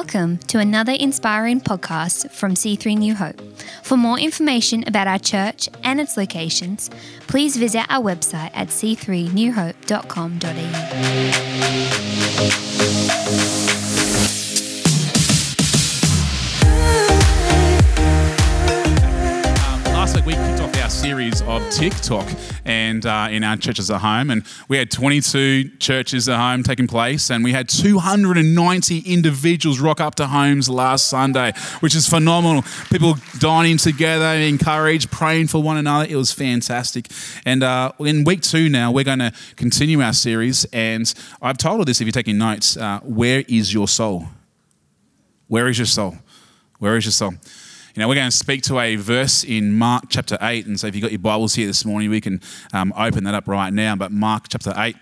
Welcome to another inspiring podcast from C3 New Hope. For more information about our church and its locations, please visit our website at c3newhope.com.au. series of TikTok and uh, in our churches at home, and we had 22 churches at home taking place, and we had 290 individuals rock up to homes last Sunday, which is phenomenal. People dining together, encouraged, praying for one another. It was fantastic. And uh, in week two now, we're going to continue our series, and I've told her this if you're taking notes. Uh, where is your soul? Where is your soul? Where is your soul? You know, we're going to speak to a verse in Mark chapter 8. And so if you've got your Bibles here this morning, we can um, open that up right now. But Mark chapter 8.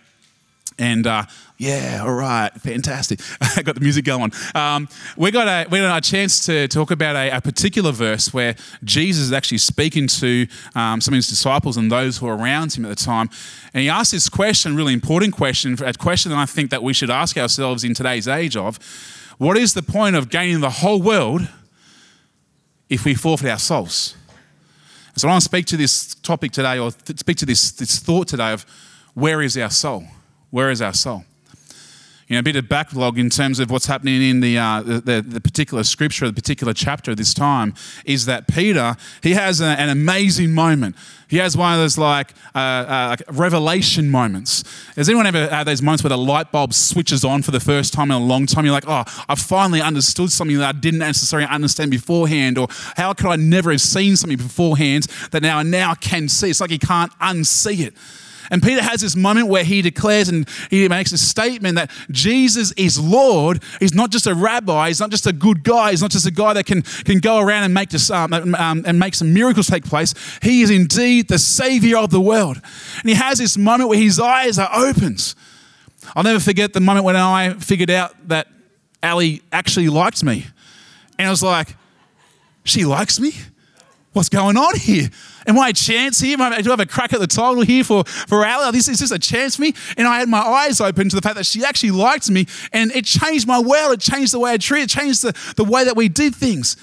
And uh, yeah, all right, fantastic. I got the music going. Um, we got a we got a chance to talk about a, a particular verse where Jesus is actually speaking to um, some of his disciples and those who are around him at the time, and he asked this question, really important question, a question that I think that we should ask ourselves in today's age of, what is the point of gaining the whole world if we forfeit our souls. So I want to speak to this topic today, or speak to this, this thought today of where is our soul? Where is our soul? You know, a bit of backlog in terms of what's happening in the, uh, the, the, particular scripture, the particular chapter at this time, is that Peter, he has a, an amazing moment. He has one of those like, uh, uh, revelation moments. Has anyone ever had those moments where the light bulb switches on for the first time in a long time? You're like, oh, I finally understood something that I didn't necessarily understand beforehand, or how could I never have seen something beforehand that now I now can see? It's like you can't unsee it. And Peter has this moment where he declares and he makes a statement that Jesus is Lord. He's not just a rabbi. He's not just a good guy. He's not just a guy that can, can go around and make, this, um, um, and make some miracles take place. He is indeed the Savior of the world. And he has this moment where his eyes are opened. I'll never forget the moment when I figured out that Ali actually liked me. And I was like, she likes me? What's going on here? Am I a chance here? I, Do I have a crack at the title here for, for Ali? This is just a chance for me. And I had my eyes open to the fact that she actually liked me. And it changed my world. It changed the way I treated, it changed the, the way that we did things.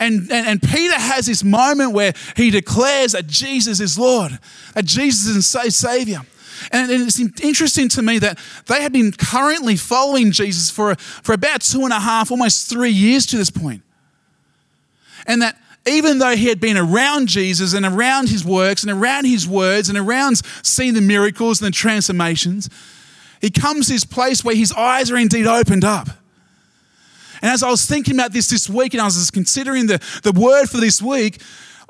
And, and, and, Peter has this moment where he declares that Jesus is Lord, that Jesus is Savior. And it's interesting to me that they had been currently following Jesus for, for about two and a half, almost three years to this point. And that even though he had been around Jesus and around his works and around his words and around seeing the miracles and the transformations, he comes to this place where his eyes are indeed opened up. And as I was thinking about this this week and I was considering the, the word for this week,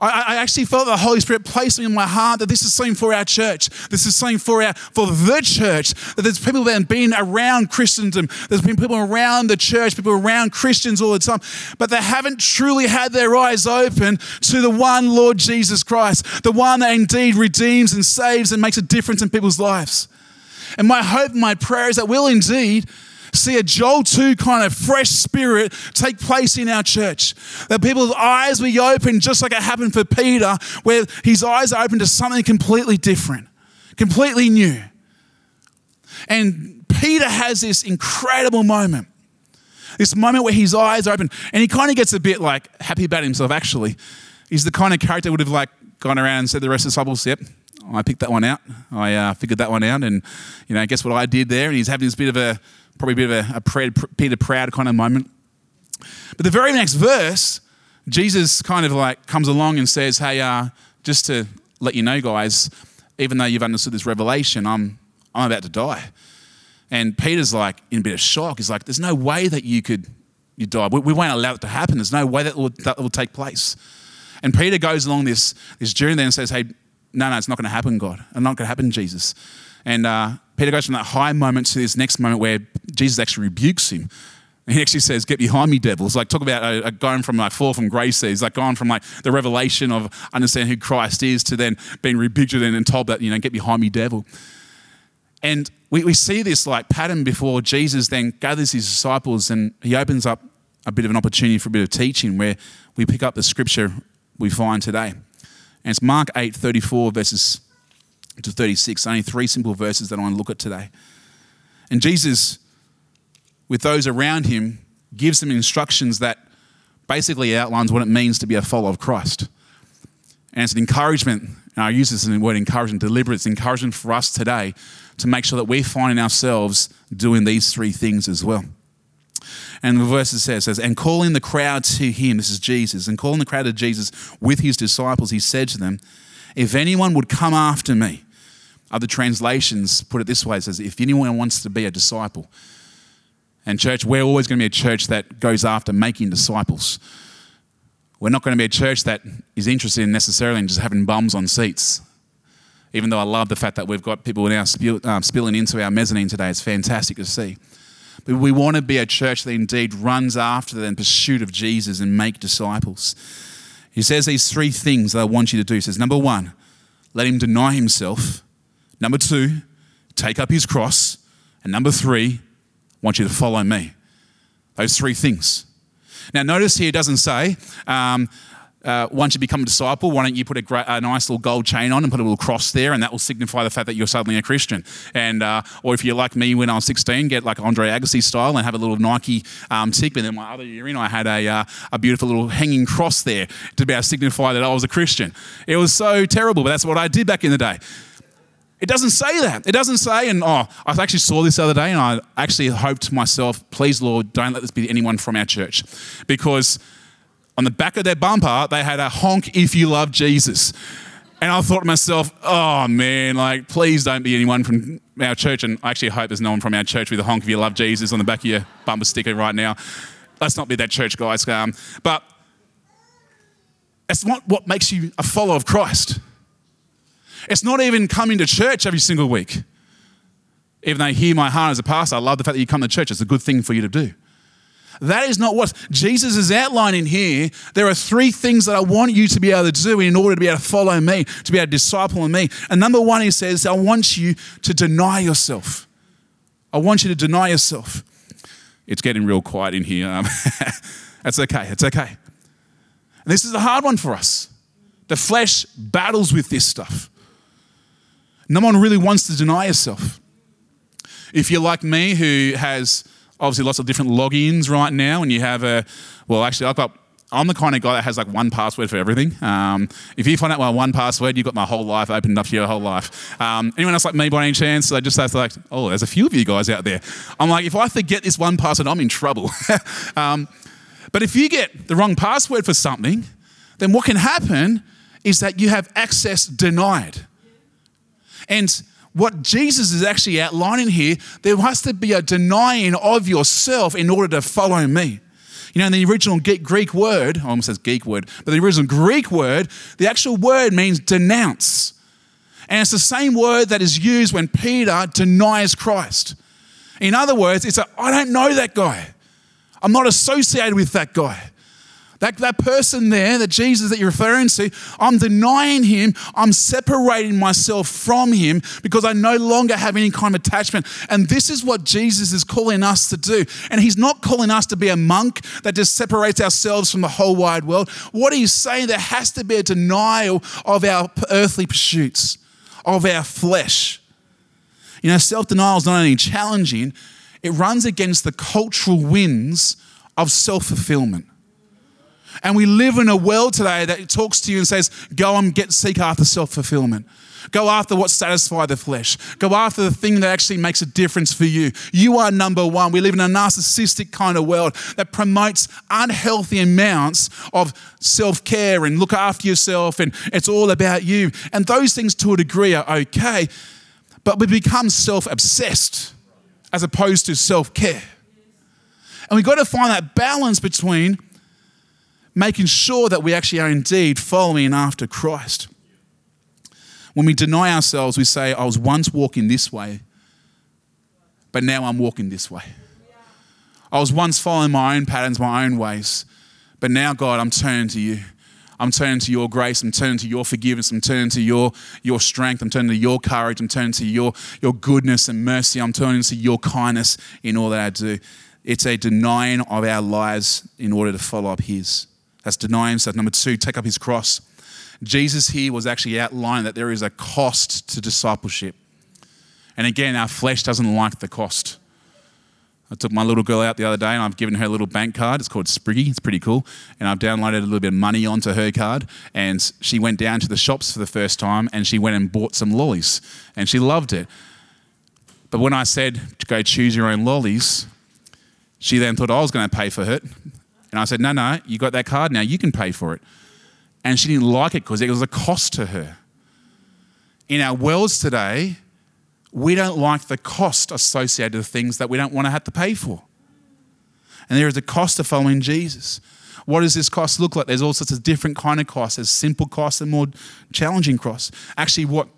I, I, actually felt the Holy Spirit placed me in my heart that this is something for our church. This is something for our for the church. That there's people that have been around Christendom. There's been people around the church, people around Christians all the time, but they haven't truly had their eyes open to the one Lord Jesus Christ, the one that indeed redeems and saves and makes a difference in people's lives. And my hope, my prayer is that we'll indeed see a Joel 2 kind of fresh spirit take place in our church. That people's eyes be open, just like it happened for Peter, where his eyes are open to something completely different, completely new. And Peter has this incredible moment. This moment where his eyes are open, and he kind of gets a bit like happy about himself, actually. He's the kind of character would have like gone around and said the rest of the disciples, Yep, I picked that one out. I uh, figured that one out. And, you know, guess what I did there? And he's having this bit of a, probably a bit of a, a Peter Proud kind of moment. But the very next verse, Jesus kind of like comes along and says, Hey, uh, just to let you know, guys, even though you've understood this revelation, I'm, I'm about to die. And Peter's like in a bit of shock. He's like, There's no way that you could you die. We, we won't allow it to happen. There's no way that will, that will take place. And Peter goes along this, this journey there and says, Hey, no, no, it's not going to happen, God. It's not going to happen, Jesus. And uh, Peter goes from that high moment to this next moment where Jesus actually rebukes him. He actually says, "Get behind me, devil." It's like talk about a, a going from like fall from grace. He's like going from like the revelation of understanding who Christ is to then being rebuked and, then told that you know, "Get behind me, devil." And we, we see this like pattern before Jesus then gathers his disciples and he opens up a bit of an opportunity for a bit of teaching where we pick up the scripture we find today. And it's Mark 8 34 verses to 36. Only three simple verses that I want to look at today. And Jesus, with those around him, gives them instructions that basically outlines what it means to be a follower of Christ. And it's an encouragement, and I use this in the word encouragement, deliberate, it's encouragement for us today to make sure that we're finding ourselves doing these three things as well. And the verse says, says, and calling the crowd to him, this is Jesus, and calling the crowd to Jesus with his disciples, he said to them, If anyone would come after me, other translations put it this way it says, If anyone wants to be a disciple, and church, we're always going to be a church that goes after making disciples. We're not going to be a church that is interested in necessarily in just having bums on seats. Even though I love the fact that we've got people now spill, um, spilling into our mezzanine today, it's fantastic to see. But we want to be a church that indeed runs after the pursuit of Jesus and make disciples. He says these three things that I want you to do. He says, number one, let him deny himself. Number two, take up his cross. And number three, want you to follow me. Those three things. Now, notice here it doesn't say, um, uh, once you become a disciple, why don't you put a, great, a, nice little gold chain on and put a little cross there, and that will signify the fact that you're suddenly a Christian. And uh, or if you're like me when I was 16, get like Andre Agassi style and have a little Nike um, tick. But then my other year in, I had a, uh, a beautiful little hanging cross there to be able to signify that I was a Christian. It was so terrible, but that's what I did back in the day. It doesn't say that. It doesn't say, and oh, I actually saw this the other day, and I actually hoped to myself, please, Lord, don't let this be anyone from our church. Because on the back of their bumper, they had a honk if you love Jesus. And I thought to myself, oh man, like, please don't be anyone from our church. And I actually hope there's no one from our church with a honk if you love Jesus on the back of your bumper sticker right now. Let's not be that church, guys. Um, but it's not what makes you a follower of Christ. It's not even coming to church every single week. Even though you hear my heart as a pastor, I love the fact that you come to church. It's a good thing for you to do. That is not what Jesus is outlining here. There are three things that I want you to be able to do in order to be able to follow me, to be able to disciple me. And number one, he says, I want you to deny yourself. I want you to deny yourself. It's getting real quiet in here. Um, that's okay. It's okay. And this is a hard one for us. The flesh battles with this stuff. No one really wants to deny yourself. If you're like me, who has obviously lots of different logins right now, and you have a, well, actually, I've got I'm the kind of guy that has like one password for everything. Um, if you find out my one password, you've got my whole life opened up to your whole life. Um, anyone else like me by any chance? I just have like, oh, there's a few of you guys out there. I'm like, if I forget this one password, I'm in trouble. um, but if you get the wrong password for something, then what can happen is that you have access denied. And what Jesus is actually outlining here, there has to be a denying of yourself in order to follow me. You know, in the original Greek word, I almost says geek word, but the original Greek word, the actual word means denounce. And it's the same word that is used when Peter denies Christ. In other words, it's a, I don't know that guy. I'm not associated with that guy. That, that person there, that Jesus that you're referring to, I'm denying him. I'm separating myself from him because I no longer have any kind of attachment. And this is what Jesus is calling us to do. And he's not calling us to be a monk that just separates ourselves from the whole wide world. What he's saying, there has to be a denial of our earthly pursuits, of our flesh. You know, self denial is not only challenging, it runs against the cultural winds of self fulfillment. And we live in a world today that talks to you and says, go and get seek after self-fulfillment. Go after what satisfies the flesh. Go after the thing that actually makes a difference for you. You are number one. We live in a narcissistic kind of world that promotes unhealthy amounts of self care and look after yourself, and it's all about you. And those things, to a degree, are okay, but we become self obsessed as opposed to self care. And we've got to find that balance between making sure that we actually are indeed following after Christ. When we deny ourselves, we say, I was once walking this way, but now I'm walking this way. I was once following my own patterns, my own ways, but now, God, I'm turning to you. I'm turning to your grace. I'm turning to your forgiveness. I'm turning to your, your strength. I'm turning to your courage. I'm turning to your, your goodness and mercy. I'm turning to your kindness in all that I do. It's a denying of our lives in order to follow up His. That's deny himself. Number two, take up his cross. Jesus here was actually outlining that there is a cost to discipleship. And again, our flesh doesn't like the cost. I took my little girl out the other day and I've given her a little bank card. It's called Spriggy. It's pretty cool. And I've downloaded a little bit of money onto her card. And she went down to the shops for the first time and she went and bought some lollies. And she loved it. But when I said to go choose your own lollies, she then thought I was going to pay for it. And I said, no, no, you got that card now. You can pay for it. And she didn't like it because it was a cost to her. In our worlds today, we don't like the cost associated with things that we don't want to have to pay for. And there is a cost to following Jesus. What does this cost look like? There's all sorts of different kind of costs. There's simple costs and more challenging costs. Actually, what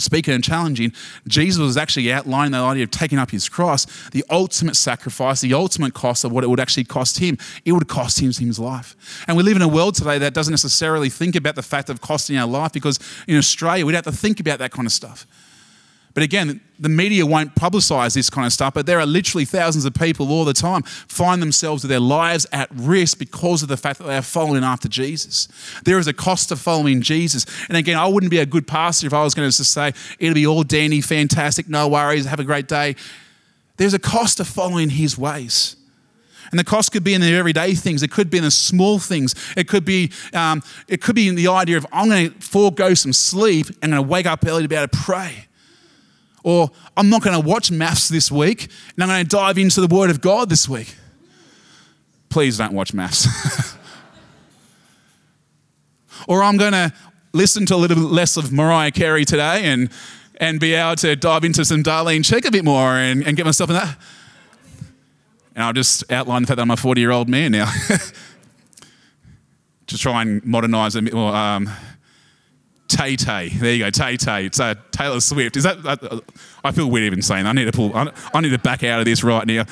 speaking and challenging, Jesus was actually outlining the idea of taking up his cross, the ultimate sacrifice, the ultimate cost of what it would actually cost him. It would cost him his life. And we live in a world today that doesn't necessarily think about the fact of costing our life because in Australia, we'd have to think about that kind of stuff. But again, the media won't publicize this kind of stuff, but there are literally thousands of people all the time find themselves with their lives at risk because of the fact that they are following after Jesus. There is a cost to following Jesus. And again, I wouldn't be a good pastor if I was going to just say, it'll be all dandy, fantastic, no worries, have a great day. There's a cost to following his ways. And the cost could be in the everyday things. It could be in the small things. It could be, um, it could be in the idea of I'm going to forego some sleep and I'm going to wake up early to be able to pray. Or I'm not going to watch MAFS this week and I'm going to dive into the Word of God this week. Please don't watch MAFS. or I'm going to listen to a little bit less of Mariah Carey today and, and be able to dive into some Darlene Zschech a bit more and, and get myself in that. And I'll just outline the fact that I'm a 40 year old man now. to try and modernize a bit more. Um, Tay Tay. There you go, Tay Tay. It's uh, Taylor Swift. Is that? Uh, I feel weird even saying. That. I need to pull. I need to back out of this right now.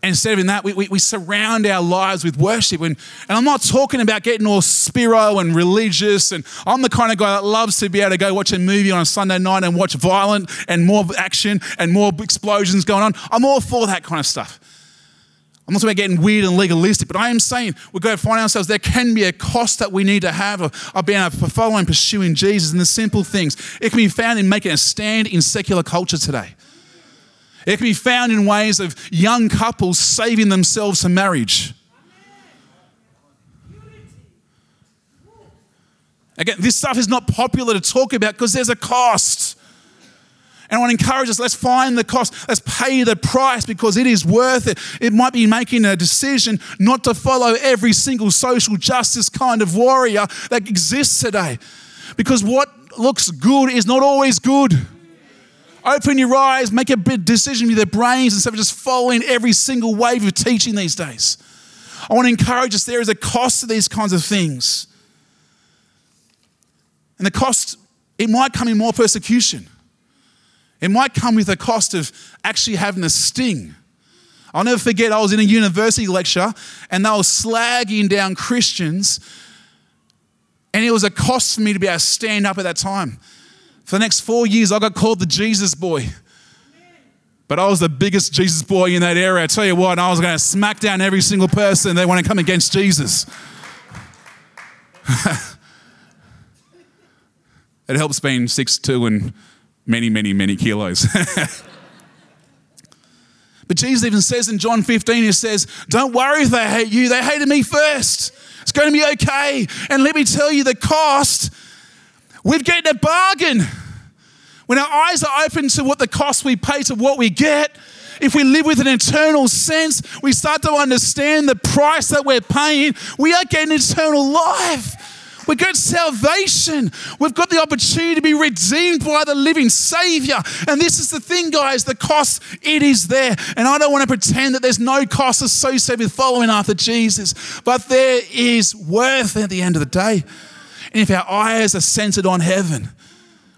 And instead of in that, we, we, we, surround our lives with worship. And, and I'm not talking about getting all spiro and religious. And I'm the kind of guy that loves to be able to go watch a movie on a Sunday night and watch violent and more action and more explosions going on. I'm all for that kind of stuff. I'm not talking about getting weird and legalistic, but I am saying we've got to find ourselves, there can be a cost that we need to have of, of being able to follow and pursuing Jesus and the simple things. It can be found in making a stand in secular culture today. It can be found in ways of young couples saving themselves for marriage. Again, this stuff is not popular to talk about because there's a cost. And I want to encourage us let's find the cost, let's pay the price because it is worth it. It might be making a decision not to follow every single social justice kind of warrior that exists today. Because what looks good is not always good. Open your eyes, make a big decision with your brains instead of just following every single wave of teaching these days. I want to encourage us there is a cost to these kinds of things. And the cost, it might come in more persecution. It might come with a cost of actually having a sting. I'll never forget, I was in a university lecture and they were slagging down Christians, and it was a cost for me to be able to stand up at that time. For the next four years, I got called the Jesus boy. But I was the biggest Jesus boy in that area. I tell you what, I was going to smack down every single person that want to come against Jesus. it helps being six two and many, many, many kilos. but Jesus even says in John 15, He says, Don't worry if they hate you, they hated me first. It's going to be okay. And let me tell you the cost. We've getting a bargain. When our eyes are open to what the cost we pay to what we get, if we live with an eternal sense, we start to understand the price that we're paying. We are getting eternal life. We've got salvation. We've got the opportunity to be redeemed by the living Savior. And this is the thing, guys the cost, it is there. And I don't want to pretend that there's no cost associated with following after Jesus, but there is worth at the end of the day. And if our eyes are centered on heaven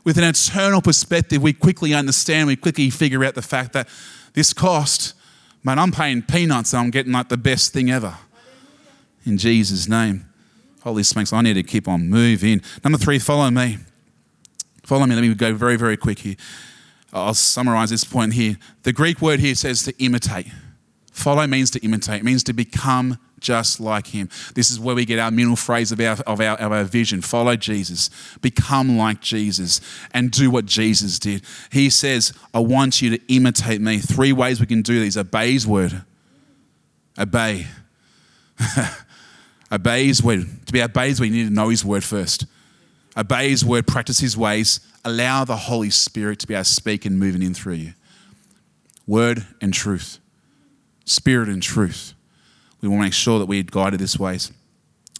with an eternal perspective, we quickly understand, we quickly figure out the fact that this cost, man, I'm paying peanuts and I'm getting like the best thing ever. In Jesus' name. Holy smokes, I need to keep on moving. Number three, follow me. Follow me. Let me go very, very quick here. I'll summarize this point here. The Greek word here says to imitate. Follow means to imitate, it means to become just like him. This is where we get our middle phrase of our, of, our, of our vision follow Jesus, become like Jesus, and do what Jesus did. He says, I want you to imitate me. Three ways we can do these obey his word, obey. obey his word. To be obeyed, we need to know his word first. Obey his word, practice his ways, allow the Holy Spirit to be able to speak and moving in through you. Word and truth, spirit and truth we want to make sure that we are guided this ways.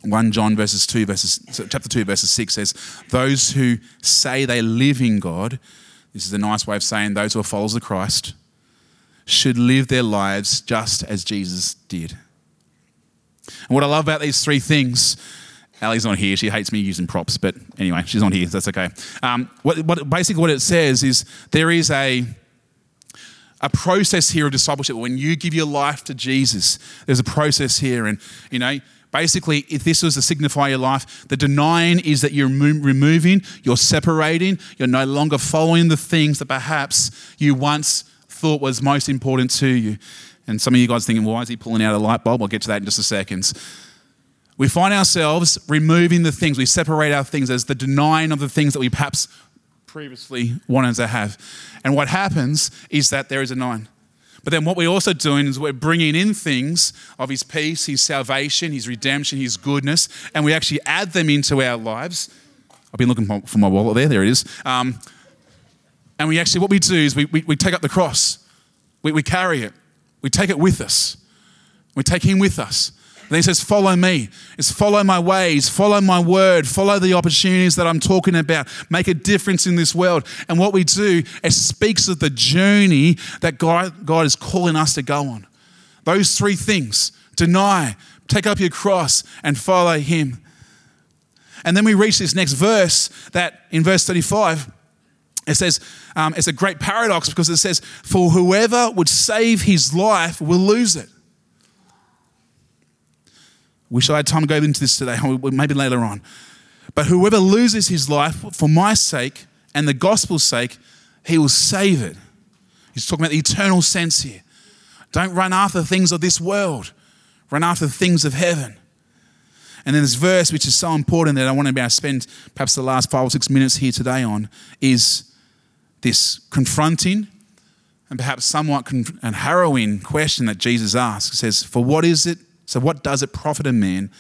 1 John verses 2 verses chapter 2 verses 6 says those who say they live in God this is a nice way of saying those who are followers of Christ should live their lives just as Jesus did. And what I love about these three things Ali's not here. She hates me using props, but anyway, she's not here. So that's okay. Um, what, what, basically, what it says is there is a a process here of discipleship. When you give your life to Jesus, there's a process here. And, you know, basically, if this was to signify your life, the denying is that you're removing, you're separating, you're no longer following the things that perhaps you once thought was most important to you. And some of you guys thinking, why is he pulling out a light bulb? I'll get to that in just a second. We find ourselves removing the things, we separate our things as the denying of the things that we perhaps previously wanted to have. And what happens is that there is a nine. But then what we're also doing is we're bringing in things of His peace, His salvation, His redemption, His goodness, and we actually add them into our lives. I've been looking for my wallet there, there it is. Um, and we actually, what we do is we, we, we take up the cross, we, we carry it, we take it with us, we take Him with us. And he says, Follow me. It's follow my ways, follow my word, follow the opportunities that I'm talking about, make a difference in this world. And what we do, it speaks of the journey that God, God is calling us to go on. Those three things deny, take up your cross, and follow him. And then we reach this next verse that in verse 35, it says, um, it's a great paradox because it says, For whoever would save his life will lose it. Wish I had time to go into this today, maybe later on. But whoever loses his life for my sake and the gospel's sake, he will save it. He's talking about the eternal sense here. Don't run after things of this world, run after the things of heaven. And then this verse, which is so important that I want to spend perhaps the last five or six minutes here today on, is this confronting and perhaps somewhat and harrowing question that Jesus asks. He says, For what is it so, what does it profit a man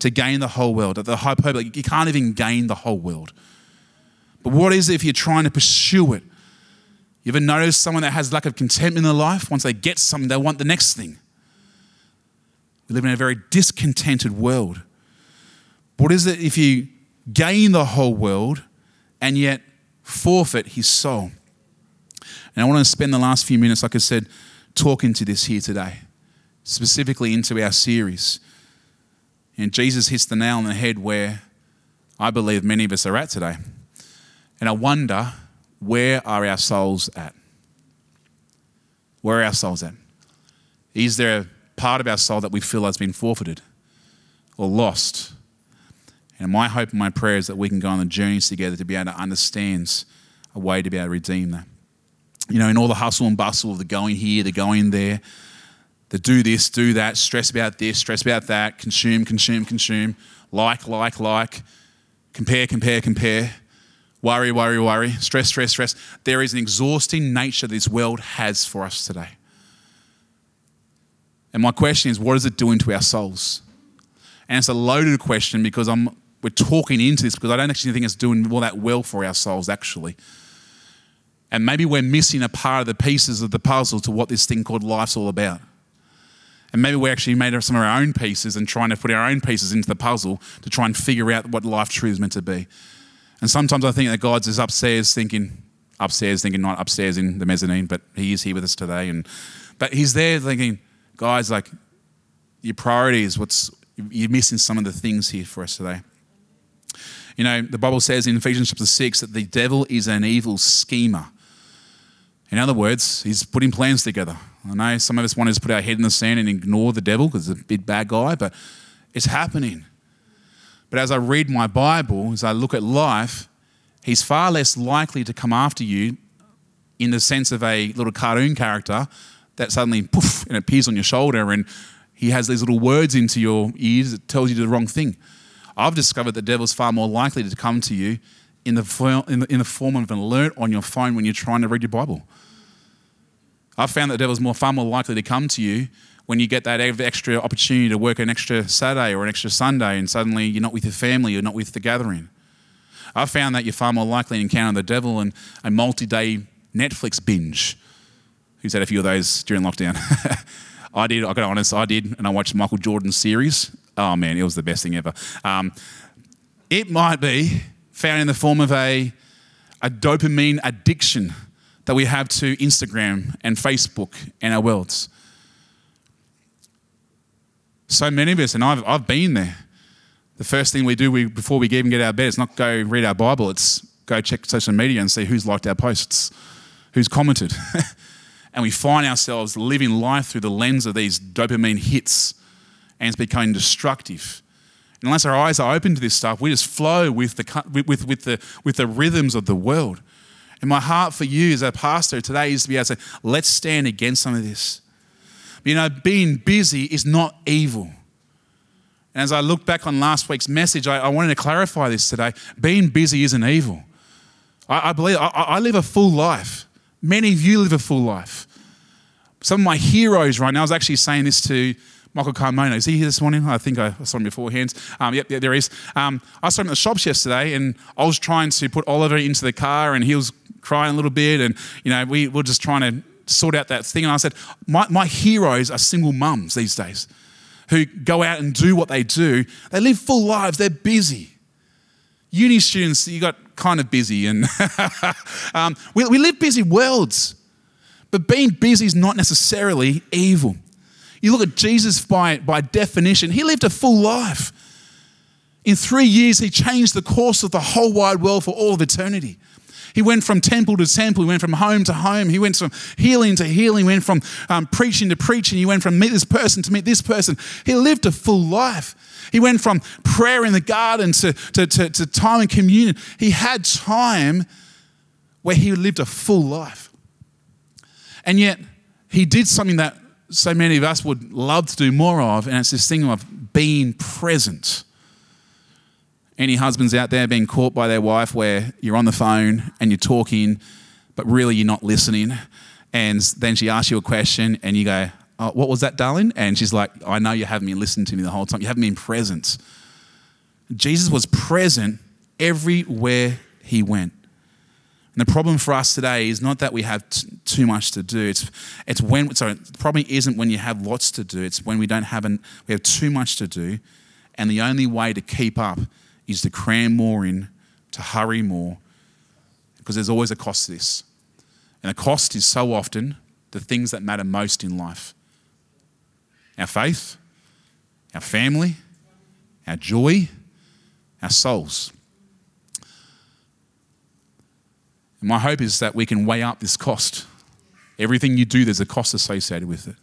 to gain the whole world? At the hyperbole, you can't even gain the whole world. But what is it if you're trying to pursue it? You ever notice someone that has lack of contentment in their life? Once they get something, they want the next thing. We live in a very discontented world. What is it if you gain the whole world and yet forfeit his soul? And I want to spend the last few minutes, like I said, talking to this here today specifically into our series. And Jesus hits the nail on the head where I believe many of us are at today. And I wonder, where are our souls at? Where are our souls at? Is there a part of our soul that we feel has been forfeited or lost? And my hope and my prayer is that we can go on the journeys together to be able to understand a way to be able to redeem that. You know, in all the hustle and bustle of the going here, the going there, that do this, do that, stress about this, stress about that, consume, consume, consume, like, like, like, compare, compare, compare, worry, worry, worry, stress, stress, stress. There is an exhausting nature this world has for us today. And my question is, what is it doing to our souls? And it's a loaded question because I'm, we're talking into this because I don't actually think it's doing all that well for our souls, actually. And maybe we're missing a part of the pieces of the puzzle to what this thing called life's all about. And maybe we actually made some of our own pieces and trying to put our own pieces into the puzzle to try and figure out what life truly is meant to be. And sometimes I think that God's is upstairs thinking, upstairs thinking, not upstairs in the mezzanine, but He is here with us today. And but He's there thinking, guys, like your priorities, what's you're missing some of the things here for us today. You know, the Bible says in Ephesians chapter 6 that the devil is an evil schemer. In other words, he's putting plans together. I know some of us want to just put our head in the sand and ignore the devil because he's a big bad guy, but it's happening. But as I read my Bible, as I look at life, he's far less likely to come after you in the sense of a little cartoon character that suddenly poof and appears on your shoulder and he has these little words into your ears that tells you the wrong thing. I've discovered the devil's far more likely to come to you in the, in the, in the form of an alert on your phone when you're trying to read your Bible. I've found that the devil's more far more likely to come to you when you get that extra opportunity to work an extra Saturday or an extra Sunday and suddenly you're not with your family, you're not with the gathering. I've found that you're far more likely to encounter the devil in a multi day Netflix binge. Who's had a few of those during lockdown? I did, I got honest, I did, and I watched Michael Jordan's series. Oh man, it was the best thing ever. Um, it might be found in the form of a, a dopamine addiction that we have to Instagram and Facebook and our worlds. So many of us, and I've, I've been there. The first thing we do we, before we even get out of bed is not go read our Bible, it's go check social media and see who's liked our posts, who's commented. and we find ourselves living life through the lens of these dopamine hits, and it's becoming destructive. And unless our eyes are open to this stuff, we just flow with the, with, with, the, with the rhythms of the world. And my heart for you as a pastor today is to be able to say, let's stand against some of this. You know, being busy is not evil. And as I look back on last week's message, I, I wanted to clarify this today. Being busy isn't evil. I, I believe I, I live a full life. Many of you live a full life. Some of my heroes right now, I was actually saying this to Michael Carmona. Is he here this morning? I think I saw him beforehand. Um, yep, yep, there he is. Um, I saw him at the shops yesterday, and I was trying to put Oliver into the car, and he was crying a little bit, and you know we were just trying to sort out that thing. And I said, my, my heroes are single mums these days who go out and do what they do. They live full lives, they're busy. Uni students, you got kind of busy, and um, we, we live busy worlds. But being busy is not necessarily evil. You look at Jesus by, by definition, he lived a full life. In three years, he changed the course of the whole wide world for all of eternity. He went from temple to temple. He went from home to home. He went from healing to healing. He went from um, preaching to preaching. He went from meet this person to meet this person. He lived a full life. He went from prayer in the garden to, to, to, to time in communion. He had time where he lived a full life. And yet, he did something that so many of us would love to do more of, and it's this thing of being present. Any husbands out there being caught by their wife where you're on the phone and you're talking, but really you're not listening? And then she asks you a question and you go, oh, What was that, darling? And she's like, I know you haven't been listening to me the whole time. You haven't been present. Jesus was present everywhere he went. And the problem for us today is not that we have t- too much to do. It's, it's when, sorry, the problem isn't when you have lots to do. It's when we don't have, an, we have too much to do. And the only way to keep up is to cram more in, to hurry more, because there's always a cost to this. And the cost is so often the things that matter most in life our faith, our family, our joy, our souls. And my hope is that we can weigh up this cost. Everything you do, there's a cost associated with it.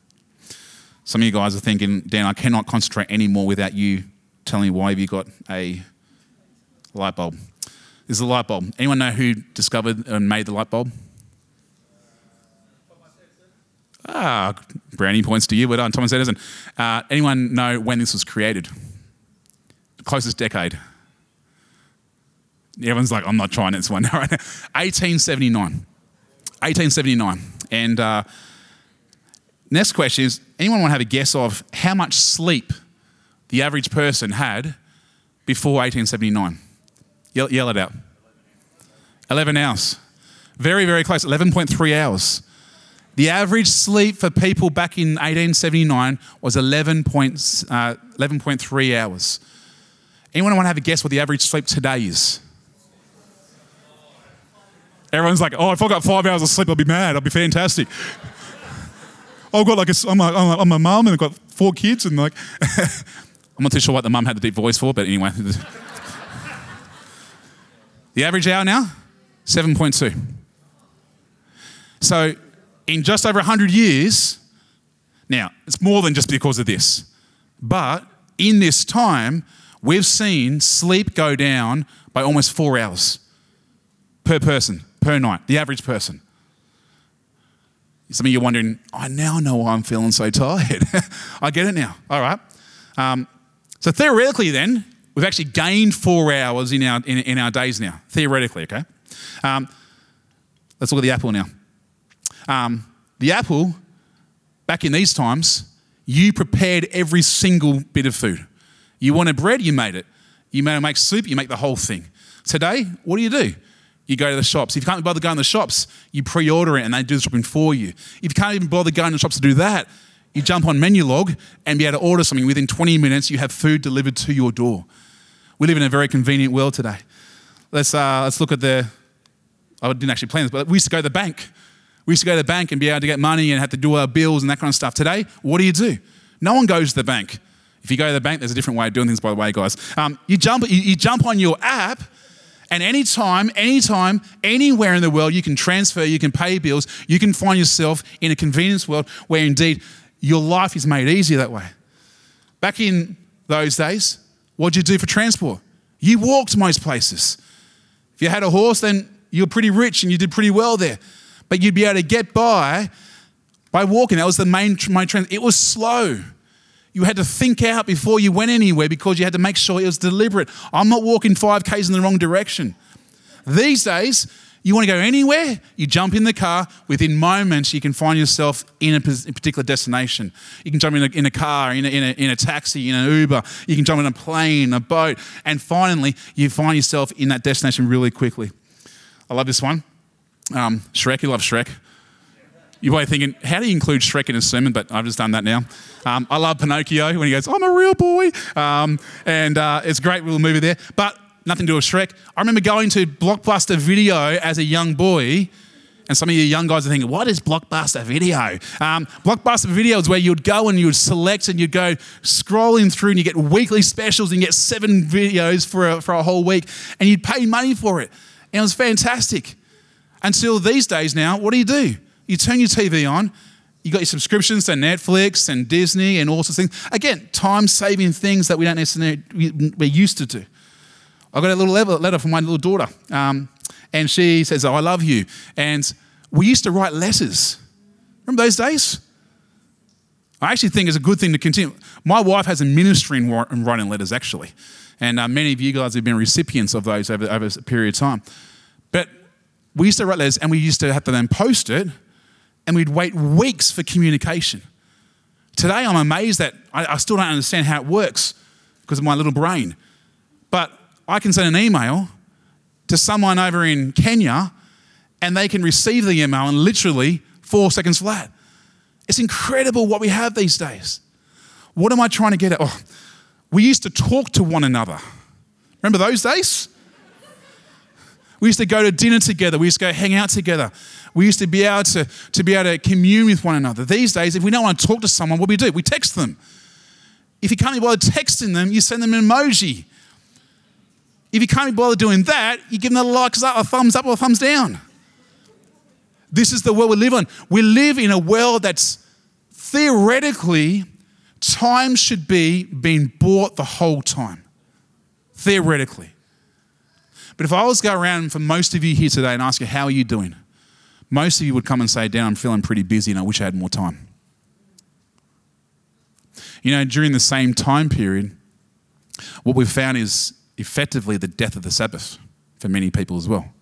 Some of you guys are thinking, Dan, I cannot concentrate anymore without you telling me why have you got a light bulb. This is a light bulb. Anyone know who discovered and made the light bulb? Ah, brownie points to you. Well done, Thomas Edison. Uh, anyone know when this was created? Closest decade. Everyone's like, I'm not trying this one. 1879. 1879. And uh, next question is anyone want to have a guess of how much sleep the average person had before 1879? Yell, yell it out. 11 hours. Very, very close. 11.3 hours. The average sleep for people back in 1879 was 11 point, uh, 11.3 hours. Anyone want to have a guess what the average sleep today is? Everyone's like, oh, if I got five hours of sleep, I'll be mad. I'll be fantastic. I've got like a, I'm a, I'm a mum and I've got four kids and like, I'm not too sure what the mum had the deep voice for, but anyway. The average hour now, 7.2. So, in just over 100 years, now, it's more than just because of this, but in this time, we've seen sleep go down by almost four hours per person, per night, the average person. Some of you are wondering, I now know why I'm feeling so tired. I get it now. All right. Um, so theoretically, then, we've actually gained four hours in our, in, in our days now. Theoretically, okay? Um, let's look at the apple now. Um, the apple, back in these times, you prepared every single bit of food. You wanted bread, you made it. You made make soup, you make the whole thing. Today, what do you do? You go to the shops. If you can't bother going to the shops, you pre order it and they do the shopping for you. If you can't even bother going to the shops to do that, you jump on Menulog and be able to order something. Within 20 minutes, you have food delivered to your door. We live in a very convenient world today. Let's, uh, let's look at the. I didn't actually plan this, but we used to go to the bank. We used to go to the bank and be able to get money and have to do our bills and that kind of stuff. Today, what do you do? No one goes to the bank. If you go to the bank, there's a different way of doing things, by the way, guys. Um, you, jump, you, you jump on your app and anytime, anytime, anywhere in the world, you can transfer, you can pay bills, you can find yourself in a convenience world where indeed your life is made easier that way. Back in those days, what did you do for transport? You walked most places. If you had a horse, then you're pretty rich and you did pretty well there. But you'd be able to get by by walking. That was the main, main trend. It was slow. You had to think out before you went anywhere because you had to make sure it was deliberate. I'm not walking 5Ks in the wrong direction. These days, you want to go anywhere, you jump in the car, within moments, you can find yourself in a particular destination. You can jump in a, in a car, in a, in, a, in a taxi, in an Uber, you can jump in a plane, a boat, and finally, you find yourself in that destination really quickly. I love this one. Um, Shrek, you love Shrek. You're probably thinking, how do you include Shrek in a sermon? But I've just done that now. Um, I love Pinocchio when he goes, I'm a real boy. Um, and uh, it's a great little movie there. But nothing to do with Shrek. I remember going to Blockbuster Video as a young boy. And some of you young guys are thinking, what is Blockbuster Video? Um, Blockbuster Video is where you'd go and you'd select and you'd go scrolling through and you get weekly specials and you get seven videos for a, for a whole week and you'd pay money for it. And it was fantastic. Until these days now, what do you do? You turn your TV on, you got your subscriptions to Netflix and Disney and all sorts of things. Again, time saving things that we don't necessarily, we're used to do. I got a little letter from my little daughter, um, and she says, oh, I love you. And we used to write letters. Remember those days? I actually think it's a good thing to continue. My wife has a ministry in writing letters, actually. And uh, many of you guys have been recipients of those over, over a period of time. But we used to write letters and we used to have to then post it and we'd wait weeks for communication. Today, I'm amazed that I, I still don't understand how it works because of my little brain. But I can send an email to someone over in Kenya and they can receive the email in literally four seconds flat. It's incredible what we have these days. What am I trying to get at? Oh, we used to talk to one another. Remember those days? We used to go to dinner together. We used to go hang out together. We used to be able to, to be able to commune with one another. These days, if we don't want to talk to someone, what do we do? We text them. If you can't be bothered texting them, you send them an emoji. If you can't be bothered doing that, you give them a like, a thumbs up or a thumbs down. This is the world we live in. We live in a world that's theoretically, time should be being bought the whole time. Theoretically. But if I was to go around for most of you here today and ask you, how are you doing? Most of you would come and say, Dan, I'm feeling pretty busy and I wish I had more time. You know, during the same time period, what we've found is effectively the death of the Sabbath for many people as well.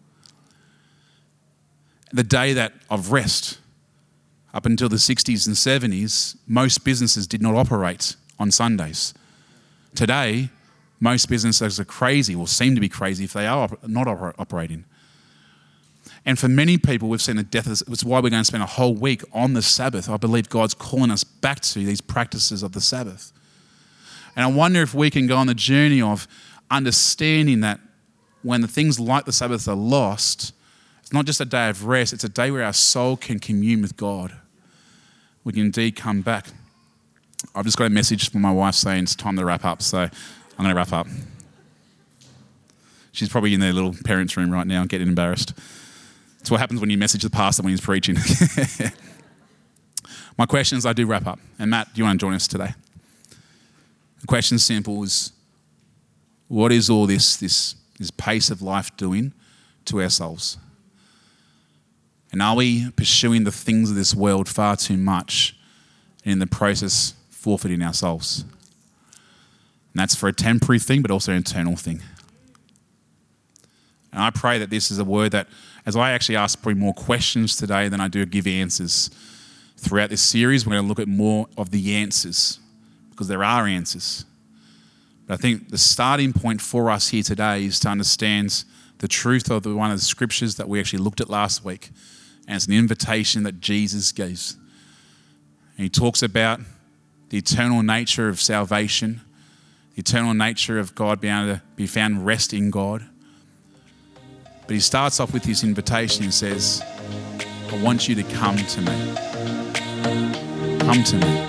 The day that of rest, up until the 60s and 70s, most businesses did not operate on Sundays. Today, most businesses are crazy, or seem to be crazy if they are not operating. And for many people, we've seen the death. It's why we're going to spend a whole week on the Sabbath. I believe God's calling us back to these practices of the Sabbath. And I wonder if we can go on the journey of understanding that when the things like the Sabbath are lost, it's not just a day of rest, it's a day where our soul can commune with God. We can indeed come back. I've just got a message from my wife saying it's time to wrap up. So I'm going to wrap up. She's probably in their little parents' room right now getting embarrassed. That's what happens when you message the pastor when he's preaching. My question is I do wrap up. And Matt, do you want to join us today? The question simple is what is all this, this, this pace of life doing to ourselves? And are we pursuing the things of this world far too much and in the process forfeiting our souls? And that's for a temporary thing, but also an eternal thing. And I pray that this is a word that, as I actually ask probably more questions today than I do give answers throughout this series, we're going to look at more of the answers because there are answers. But I think the starting point for us here today is to understand the truth of the, one of the scriptures that we actually looked at last week. And it's an invitation that Jesus gives. And he talks about the eternal nature of salvation, the eternal nature of God being able to be found rest in God. But he starts off with his invitation and says, I want you to come to me. Come to me.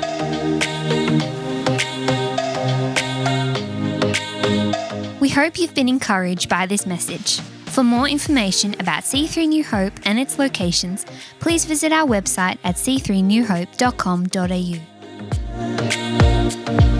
We hope you've been encouraged by this message. For more information about C3 New Hope and its locations, please visit our website at c3newhope.com.au.